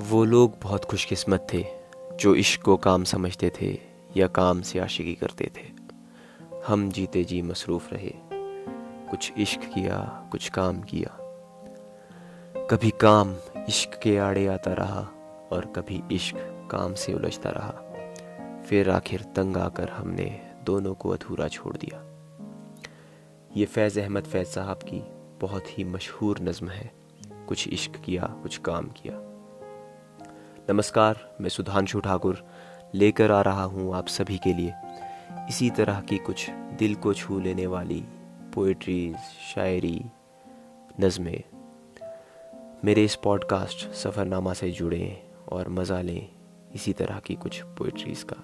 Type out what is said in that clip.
वो लोग बहुत खुशकिस्मत थे, जो इश्क को काम समझते थे या काम से आशिकी करते थे। हम जीते जी मसरूफ़ रहे। कुछ इश्क किया, कुछ काम किया। कभी काम इश्क के आड़े आता रहा और कभी इश्क काम से उलझता रहा। फिर आखिर तंग आकर हमने दोनों को अधूरा छोड़ दिया। ये फैज़ अहमद फैज़ साहब की बहुत ही मशहूर नज़म है। कुछ इश्क किया, कुछ काम किया। नमस्कार, मैं सुधांशु ठाकुर लेकर आ रहा हूँ आप सभी के लिए। इसी तरह की कुछ दिल को छू लेने वाली पोइट्रीज शायरी, नज़में। मेरे इस पॉडकास्ट सफ़रनामा से जुड़ें और मज़ा लें इसी तरह की कुछ पोइट्रीज़ का।